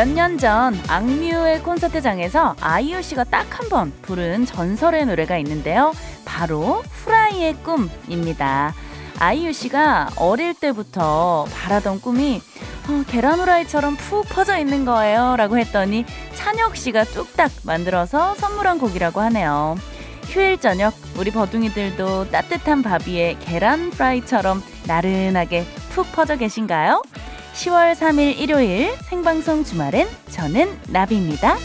몇 년 전 악뮤의 콘서트장에서 아이유 씨가 딱 한 번 부른 전설의 노래가 있는데요. 바로 후라이의 꿈입니다. 아이유 씨가 어릴 때부터 바라던 꿈이 어, 계란 후라이처럼 푹 퍼져 있는 거예요. 라고 했더니 찬혁 씨가 뚝딱 만들어서 선물한 곡이라고 하네요. 휴일 저녁 우리 버둥이들도 따뜻한 밥 위에 계란 프라이처럼 나른하게 푹 퍼져 계신가요? 10월 3일 일요일 생방송 주말엔 저는 나비입니다.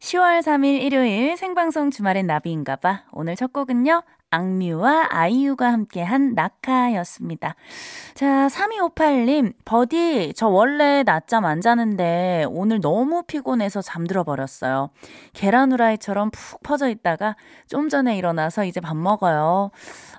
10월 3일 일요일 생방송 주말엔 나비인가봐. 오늘 첫 곡은요. 악뮤와 아이유가 함께한 낙하였습니다. 자, 3258님, 버디, 저 원래 낮잠 안 자는데 오늘 너무 피곤해서 잠들어 버렸어요. 계란 후라이처럼 푹 퍼져 있다가 좀 전에 일어나서 이제 밥 먹어요.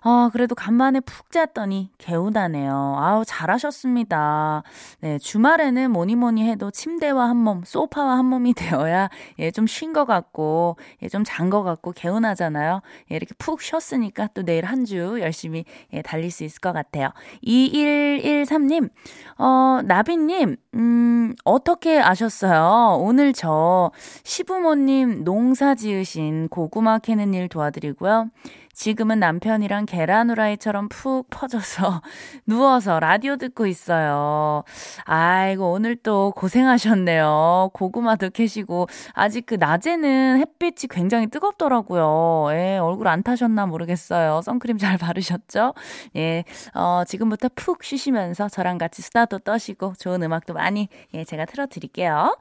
아, 그래도 간만에 푹 잤더니 개운하네요. 아우, 잘하셨습니다. 네, 주말에는 뭐니 뭐니 해도 침대와 한 몸, 소파와 한 몸이 되어야 예, 좀 쉰 것 같고, 예, 좀 잔 것 같고 개운하잖아요. 예, 이렇게 푹 쉬었으니 까 또 내일 한 주 열심히 예, 달릴 수 있을 것 같아요. 2113님, 어, 나비님, 음, 어떻게 아셨어요? 오늘 저 시부모님 농사 지으신 고구마 캐는 일 도와드리고요. 지금은 남편이랑 계란 후라이처럼 푹 퍼져서 누워서 라디오 듣고 있어요. 아이고, 오늘 또 고생하셨네요. 고구마도 캐시고, 아직 그 낮에는 햇빛이 굉장히 뜨겁더라고요. 예, 얼굴 안 타셨나 모르겠어요. 선크림 잘 바르셨죠? 예, 어, 지금부터 푹 쉬시면서 저랑 같이 수다도 떠시고, 좋은 음악도 많이, 예, 제가 틀어드릴게요.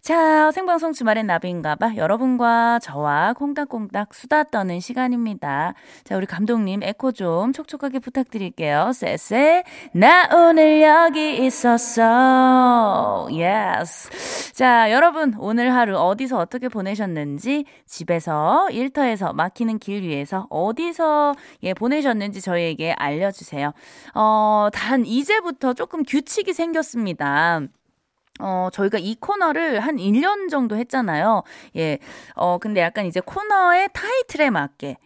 자, 생방송 주말엔 나비인가봐. 여러분과 저와 콩닥콩닥 수다 떠는 시간입니다. 자, 우리 감독님 에코 좀 촉촉하게 부탁드릴게요. 쎄쎄. 나 오늘 여기 있었어. Yes. 자, 여러분 오늘 하루 어디서 어떻게 보내셨는지 집에서 일터에서 막히는 길 위에서 어디서 예 보내셨는지 저희에게 알려 주세요. 어, 단 이제부터 조금 규칙이 생겼습니다. 어, 저희가 이 코너를 한 1년 정도 했잖아요. 예. 어, 근데 약간 이제 코너의 타이틀에 맞게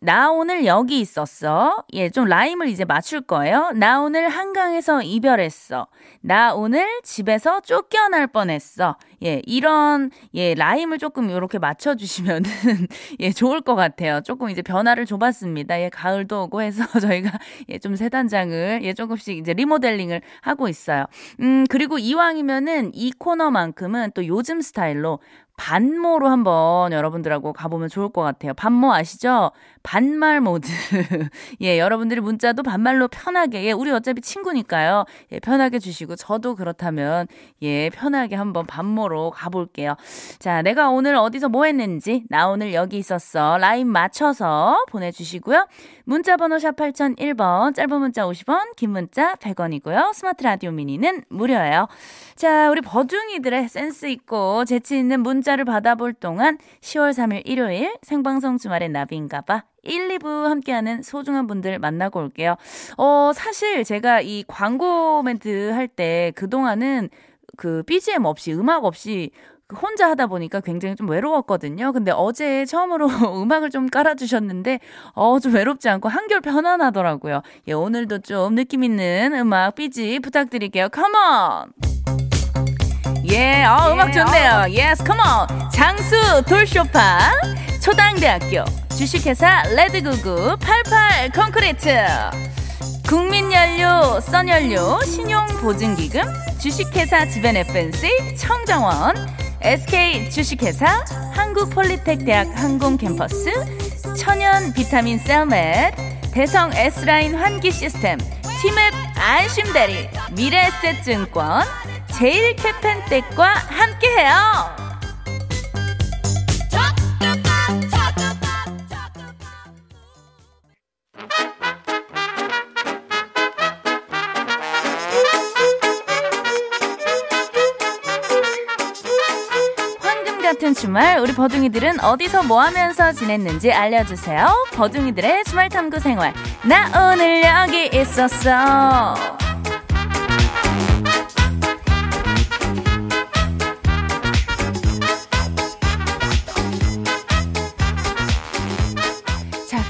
나 오늘 여기 있었어. 예, 좀 라임을 이제 맞출 거예요. 나 오늘 한강에서 이별했어. 나 오늘 집에서 쫓겨날 뻔했어. 예, 이런, 예, 라임을 조금 이렇게 맞춰 주시면은, 예, 좋을 것 같아요. 조금 이제 변화를 줘봤습니다. 예, 가을도 오고 해서 저희가, 예, 좀새 단장을, 예, 조금씩 이제 리모델링을 하고 있어요. 음, 그리고 이왕이면은 이 코너만큼은 또 요즘 스타일로 반모로 한번 여러분들하고 가보면 좋을 것 같아요. 반모 아시죠? 반말 모드. 예, 여러분들이 문자도 반말로 편하게, 예, 우리 어차피 친구니까요. 예, 편하게 주시고, 저도 그렇다면, 예, 편하게 한번 반모로 가볼게요. 자, 내가 오늘 어디서 뭐 했는지, 나 오늘 여기 있었어. 라인 맞춰서 보내주시고요. 문자번호 샵 8001번, 짧은 문자 50원, 긴 문자 100원이고요. 스마트 라디오 미니는 무료예요. 자, 우리 버중이들의 센스 있고 재치 있는 문자 를 받아볼 동안 10월 3일 일요일 생방송 주말의 나비인가봐 1, 2부 함께하는 소중한 분들 만나고 올게요. 어, 사실 제가 이 광고 멘트 할 때 그동안은 그 BGM 없이 음악 없이 그 혼자 하다 보니까 굉장히 좀 외로웠거든요. 근데 어제 처음으로 음악을 좀 깔아주셨는데, 어, 좀 외롭지 않고 한결 편안하더라고요. 예, 오늘도 좀 느낌 있는 음악, BG 부탁드릴게요. Come on! 예, 어, 음악 좋네요. Yes, come on. 장수 돌쇼파, 초당대학교, 주식회사 레드구구, 88 콘크리트, 국민연료, 써연료, 신용보증기금, 주식회사 지벤FNC, 청정원, SK 주식회사, 한국폴리텍대학 항공캠퍼스, 천연 비타민 셀멧, 대성 S라인 환기 시스템, 티맵 안심대리, 미래에셋증권, 제일 캐펜텍과 함께해요. 같은 주말 우리 버둥이들은 어디서 뭐 하면서 지냈는지 알려주세요. 버둥이들의 주말 탐구 생활. 나 오늘 여기 있었어.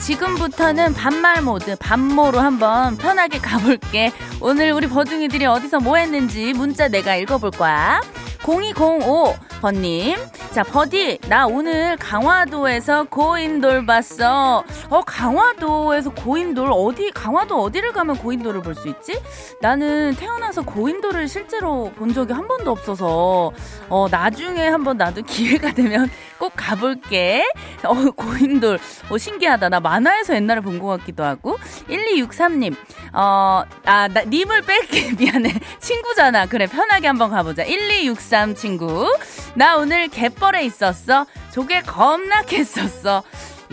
지금부터는 반말 모드, 반모로 한번 편하게 가볼게. 오늘 우리 버둥이들이 어디서 뭐 했는지 문자 내가 읽어볼 거야. 0205번님. 자, 버디, 나 오늘 강화도에서 고인돌 봤어. 어, 강화도에서 고인돌, 어디, 강화도 어디를 가면 고인돌을 볼 수 있지? 나는 태어나서 고인돌을 실제로 본 적이 한 번도 없어서, 어, 나중에 한번 나도 기회가 되면 꼭 가볼게. 어, 고인돌. 어, 신기하다. 나 만화에서 옛날에 본 것 같기도 하고. 1263님, 어, 아, 나, 님을 뺄게. 미안해. 친구잖아. 그래, 편하게 한번 가보자. 1263 친구. 나 오늘 갯벌에 있었어. 조개 겁나 캤었어.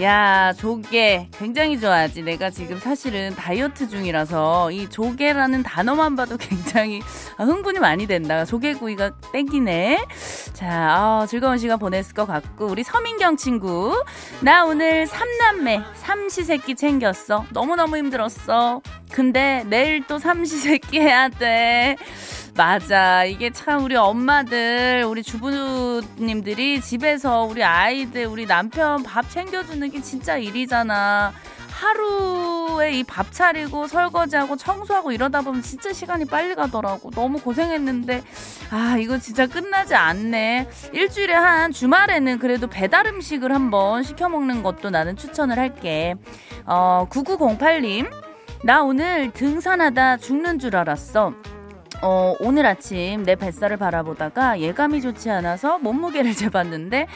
야, 조개 굉장히 좋아하지. 내가 지금 사실은 다이어트 중이라서 이 조개라는 단어만 봐도 굉장히 흥분이 많이 된다. 조개구이가 땡기네. 자, 어, 즐거운 시간 보냈을 것 같고 우리 서민경 친구. 나 오늘 삼남매 삼시세끼 챙겼어. 너무너무 힘들었어. 근데 내일 또 삼시세끼 해야 돼. 맞아. 이게 참 우리 엄마들, 우리 주부님들이 집에서 우리 아이들, 우리 남편 밥 챙겨주는 게 진짜 일이잖아. 하루에 이 밥 차리고 설거지하고 청소하고 이러다 보면 진짜 시간이 빨리 가더라고. 너무 고생했는데, 아, 이거 진짜 끝나지 않네. 일주일에 한 주말에는 그래도 배달 음식을 한번 시켜 먹는 것도 나는 추천을 할게. 어, 9908님. 나 오늘 등산하다 죽는 줄 알았어. 어, 오늘 아침 내 뱃살을 바라보다가 예감이 좋지 않아서 몸무게를 재봤는데,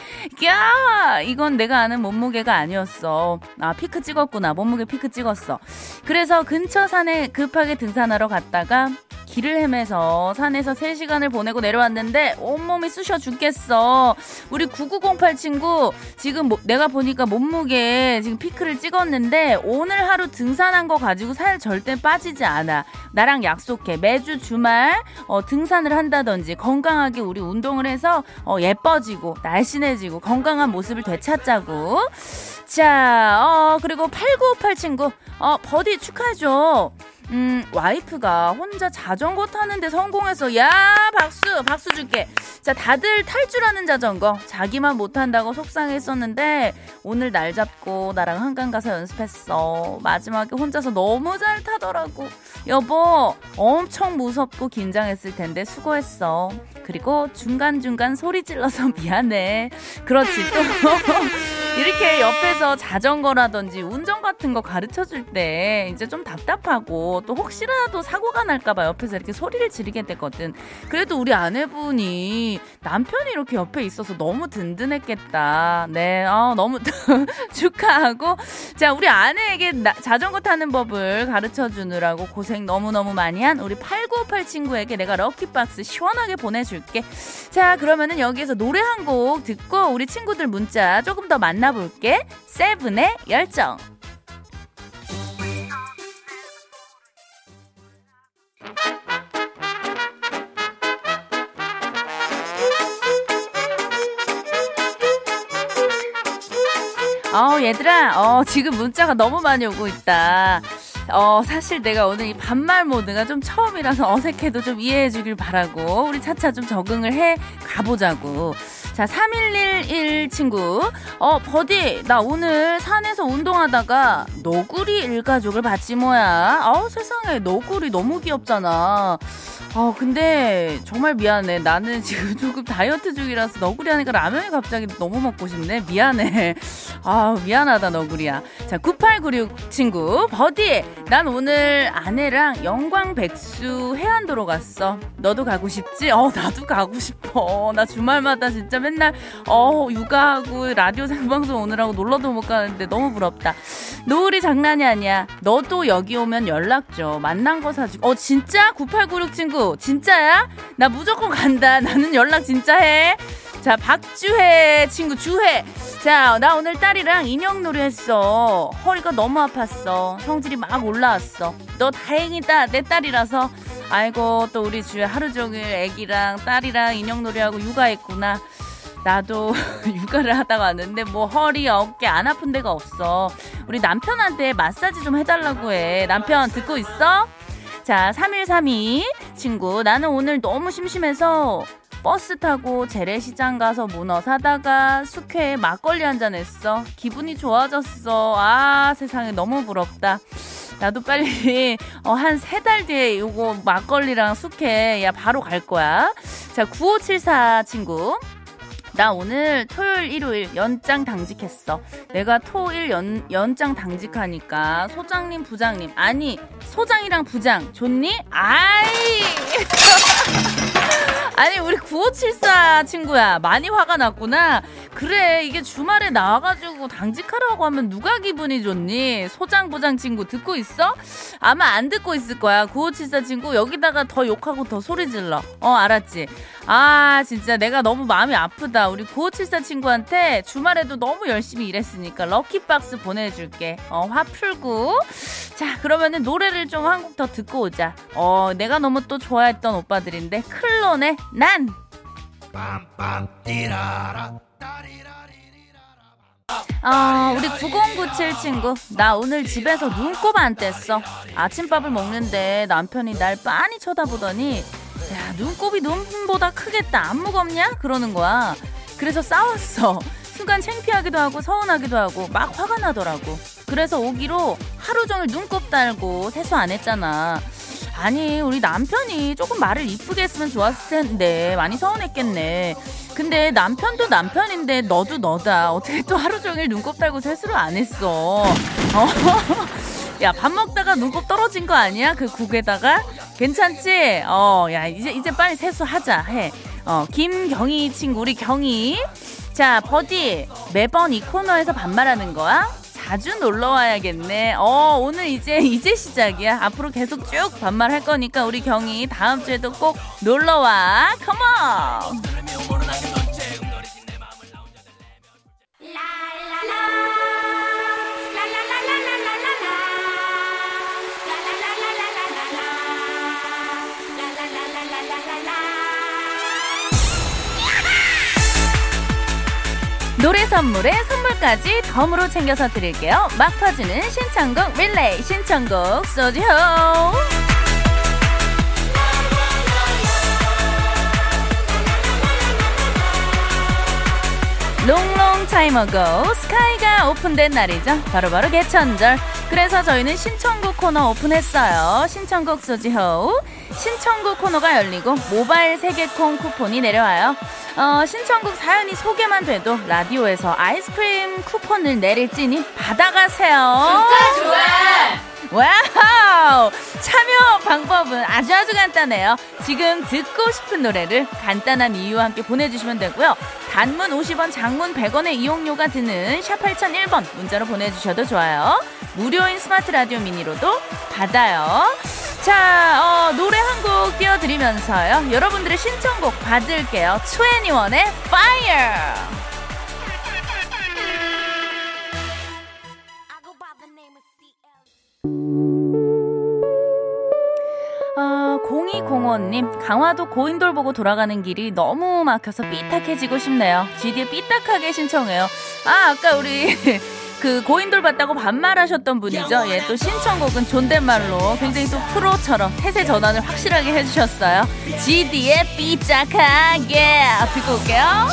야! 이건 내가 아는 몸무게가 아니었어. 아, 피크 찍었구나. 몸무게 피크 찍었어. 그래서 근처 산에 급하게 등산하러 갔다가 길을 헤매서 산에서 3시간을 보내고 내려왔는데 온몸이 쑤셔 죽겠어. 우리 9908 친구 지금 뭐, 내가 보니까 몸무게 지금 피크를 찍었는데 오늘 하루 등산한 거 가지고 살 절대 빠지지 않아. 나랑 약속해. 매주 주말 어, 등산을 한다든지 건강하게 우리 운동을 해서 어, 예뻐지고 날씬해지고 건강한 모습을 되찾자고. 자, 어, 그리고 8958 친구. 어, 버디 축하해줘. 음, 와이프가 혼자 자전거 타는데 성공해서, 야, 박수, 박수 줄게. 자, 다들 탈줄하는 자전거. 자기만 못한다고 속상했었는데, 오늘 날 잡고 나랑 한강 가서 연습했어. 마지막에 혼자서 너무 잘 타더라고. 여보, 엄청 무섭고 긴장했을 텐데 수고했어. 그리고 중간 중간 소리 질러서 미안해. 그렇지, 또. 이렇게 옆에서 자전거라든지 운전 같은 거 가르쳐 줄 때 이제 좀 답답하고 또 혹시라도 사고가 날까봐 옆에서 이렇게 소리를 지르게 되거든. 그래도 우리 아내분이 남편이 이렇게 옆에 있어서 너무 든든했겠다. 네, 어, 너무 축하하고. 자, 우리 아내에게 나, 자전거 타는 법을 가르쳐 주느라고 고생 너무너무 많이 한 우리 8958 친구에게 내가 럭키박스 시원하게 보내줄게. 자, 그러면은 여기에서 노래 한 곡 듣고 우리 친구들 문자 조금 더 만나 만나볼게. 세븐의 열정. 어, 얘들아, 어, 지금 문자가 너무 많이 오고 있다. 어, 사실 내가 오늘 이 반말 모드가 좀 처음이라서 어색해도 좀 이해해 주길 바라고, 우리 차차 좀 적응을 해 가보자고. 자, 3111 친구. 어, 버디, 나 오늘 산에서 운동하다가 너구리 일가족을 봤지 뭐야. 어 세상에, 너구리 너무 귀엽잖아. 어, 근데 정말 미안해. 나는 지금 조금 다이어트 중이라서 너구리 하니까 라면이 갑자기 너무 먹고 싶네. 미안해. 아, 미안하다, 너구리야. 자, 9896 친구. 버디, 난 오늘 아내랑 영광 백수 해안도로 갔어. 너도 가고 싶지? 어, 나도 가고 싶어. 나 주말마다 진짜 맨 맨날 어 육아하고 라디오 생방송 오느라고 놀러도 못 가는데 너무 부럽다. 노을이 장난이 아니야. 너도 여기 오면 연락 줘. 만난 거 사주고. 어 진짜? 9896 친구 진짜야? 나 무조건 간다. 나는 연락 진짜 해. 자, 박주혜 친구 주혜. 자, 나 오늘 딸이랑 인형 놀이 했어. 허리가 너무 아팠어. 성질이 막 올라왔어. 너 다행이다. 내 딸이라서. 아이고, 또 우리 주혜 하루 종일 애기랑 딸이랑 인형 놀이하고 육아했구나. 나도 육아를 하다가 왔는데 뭐 허리, 어깨 안 아픈 데가 없어. 우리 남편한테 마사지 좀 해달라고 해. 남편 듣고 있어? 자, 3132 친구. 나는 오늘 너무 심심해서 버스 타고 재래시장 가서 문어 사다가 숙회에 막걸리 한 잔 했어. 기분이 좋아졌어. 아, 세상에 너무 부럽다. 나도 빨리 어, 한 세 달 뒤에 이거 막걸리랑 숙회 야 바로 갈 거야. 자, 9574 친구. 나 오늘 토요일, 일요일 연장 당직했어. 내가 토일 연, 연장 당직하니까 소장님, 부장님. 아니, 소장이랑 부장 좋니? 아이! 아니 우리 9574 친구야 많이 화가 났구나 그래 이게 주말에 나와가지고 당직하라고 하면 누가 기분이 좋니 소장 부장 친구 듣고 있어? 아마 안 듣고 있을 거야 9574 친구 여기다가 더 욕하고 더 소리 질러 어 알았지 아 진짜 내가 너무 마음이 아프다 우리 9574 친구한테 주말에도 너무 열심히 일했으니까 럭키박스 보내줄게. 어 화 풀고. 자 그러면은 노래를 좀 한 곡 더 듣고 오자. 어 내가 너무 또 좋아했던 오빠들인데 클론의 난! 어, 우리 9097 친구, 나 오늘 집에서 눈곱 안 뗐어. 아침밥을 먹는데 남편이 날 빤히 쳐다보더니, 야, 눈곱이 눈보다 크겠다. 안 무겁냐? 그러는 거야. 그래서 싸웠어. 순간 창피하기도 하고 서운하기도 하고 막 화가 나더라고. 그래서 오기로 하루 종일 눈곱 달고 세수 안 했잖아. 아니 우리 남편이 조금 말을 이쁘게 했으면 좋았을 텐데 많이 서운했겠네. 근데 남편도 남편인데 너도 너다. 어떻게 또 하루 종일 눈곱 달고 세수를 안 했어? 어? 야, 밥 먹다가 눈곱 떨어진 거 아니야? 그 국에다가? 괜찮지? 어, 야, 이제, 이제 빨리 세수하자, 해. 어, 김경희 친구, 우리 경희. 자, 버디. 매번 이 코너에서 반말하는 거야? 자주 놀러 와야겠네. 어, 오늘 이제, 이제 시작이야. 앞으로 계속 쭉 반말할 거니까 우리 경희 다음 주에도 꼭 놀러 와. 컴온! 노래 선물에 선물까지 덤으로 챙겨서 드릴게요. 막 퍼주는 신청곡 릴레이 신청곡 소지호. 롱롱 타이머고 스카이가 오픈된 날이죠. 바로바로 바로 개천절. 그래서 저희는 신청곡 코너 오픈했어요. 신청곡 소지호. 신청곡 코너가 열리고 모바일 세계콩 쿠폰이 내려와요. 어, 신청곡 사연이 소개만 돼도 라디오에서 아이스크림 쿠폰을 내릴지니 받아가세요. 진짜 좋아. Wow! 참여 방법은 아주 아주 간단해요. 지금 듣고 싶은 노래를 간단한 이유와 함께 보내주시면 되고요. 단문 50원, 장문 100원의 이용료가 드는 샵 8001번 문자로 보내주셔도 좋아요. 무료인 스마트 라디오 미니로도 받아요. 자, 어, 노래 한 곡 띄워드리면서요. 여러분들의 신청곡 받을게요. 21의 Fire! 아, 0205님, 강화도 고인돌 보고 돌아가는 길이 너무 막혀서 삐딱해지고 싶네요. GD에 삐딱하게 신청해요. 아, 아까 우리 그 고인돌 봤다고 반말하셨던 분이죠. 예, 또 신청곡은 존댓말로 굉장히 또 프로처럼 태세 전환을 확실하게 해주셨어요. GD의 삐짝하게 듣고 올게요.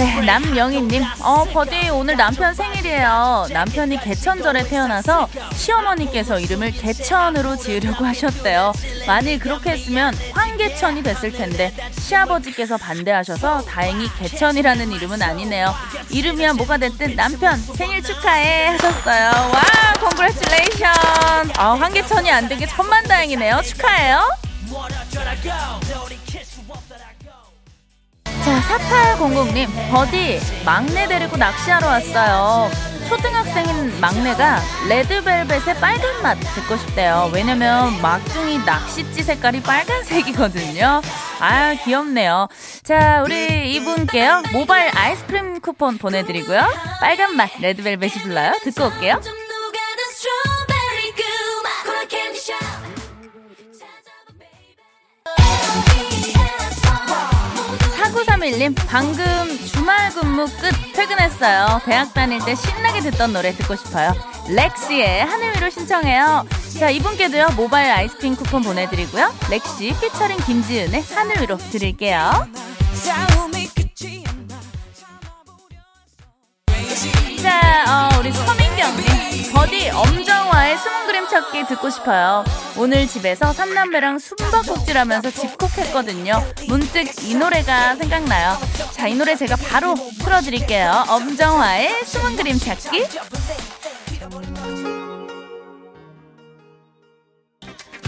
네, 남영희님. 어, 버디 오늘 남편 생일이에요. 남편이 개천절에 태어나서 시어머니께서 이름을 개천으로 지으려고 하셨대요. 만일 그렇게 했으면 황개천이 됐을 텐데 시아버지께서 반대하셔서 다행히 개천이라는 이름은 아니네요. 이름이야 뭐가 됐든 남편 생일 축하해 하셨어요. 와, Congratulation. 아, 황개천이 안 된 게 천만다행이네요. 축하해요. 자, 4800님, 버디, 막내 데리고 낚시하러 왔어요. 초등학생인 막내가 레드벨벳의 빨간 맛 듣고 싶대요. 왜냐면 막둥이 낚싯지 색깔이 빨간색이거든요. 아, 귀엽네요. 자, 우리 이분께요. 모바일 아이스크림 쿠폰 보내드리고요. 빨간 맛 레드벨벳이 불러요. 듣고 올게요. 4931님, 방금 주말 근무 끝 퇴근했어요. 대학 다닐 때 신나게 듣던 노래 듣고 싶어요. 렉시의 하늘 위로 신청해요. 자, 이분께도요, 모바일 아이스크림 쿠폰 보내드리고요. 렉시 피처링 김지은의 하늘 위로 드릴게요. 자, 어, 우리 서민경님. 버디 엄정 화의 숨은 그림 찾기 듣고 싶어요. 오늘 집에서 삼남매랑 숨바꼭질 하면서 집콕했거든요. 문득 이 노래가 생각나요. 자, 이 노래 제가 바로 틀어드릴게요. 엄정화의 숨은 그림 찾기.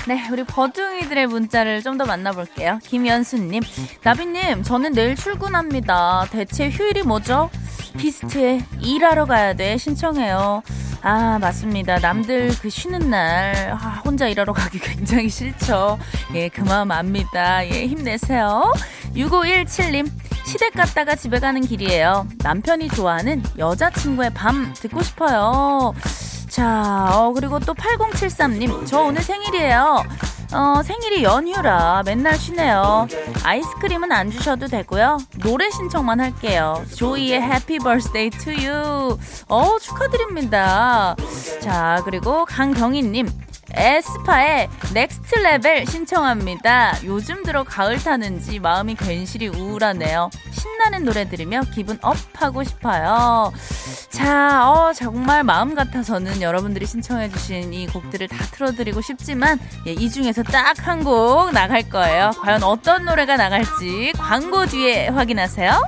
네, 우리 버둥이들의 문자를 좀 더 만나볼게요. 김연수님, 나비님, 저는 내일 출근합니다. 대체 휴일이 뭐죠? 비스트에 일하러 가야 돼 신청해요. 아, 맞습니다. 남들 그 쉬는 날, 아, 혼자 일하러 가기 굉장히 싫죠. 예, 그 마음 압니다. 예, 힘내세요. 6517님, 시댁 갔다가 집에 가는 길이에요. 남편이 좋아하는 여자친구의 밤 듣고 싶어요. 자, 어, 그리고 또 8073님, 저 오늘 생일이에요. 어, 생일이 연휴라 맨날 쉬네요. 아이스크림은 안 주셔도 되고요. 노래 신청만 할게요. 조이의 Happy Birthday to You. 어, 축하드립니다. 자, 그리고 강경희님. 에스파의 Next Level 신청합니다. 요즘 들어 가을 타는지 마음이 괜시리 우울하네요. 신나는 노래 들으며 기분 up하고 싶어요. 자, 어, 정말 마음 같아서는 여러분들이 신청해주신 이 곡들을 다 틀어드리고 싶지만, 예, 이 중에서 딱 한 곡 나갈 거예요. 과연 어떤 노래가 나갈지 광고 뒤에 확인하세요.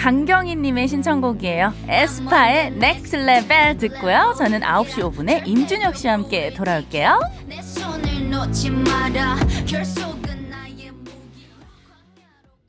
강경희님의 신청곡이에요. 에스파의 Next Level 듣고요. 저는 9시 5분에 임준혁 씨와 함께 돌아올게요.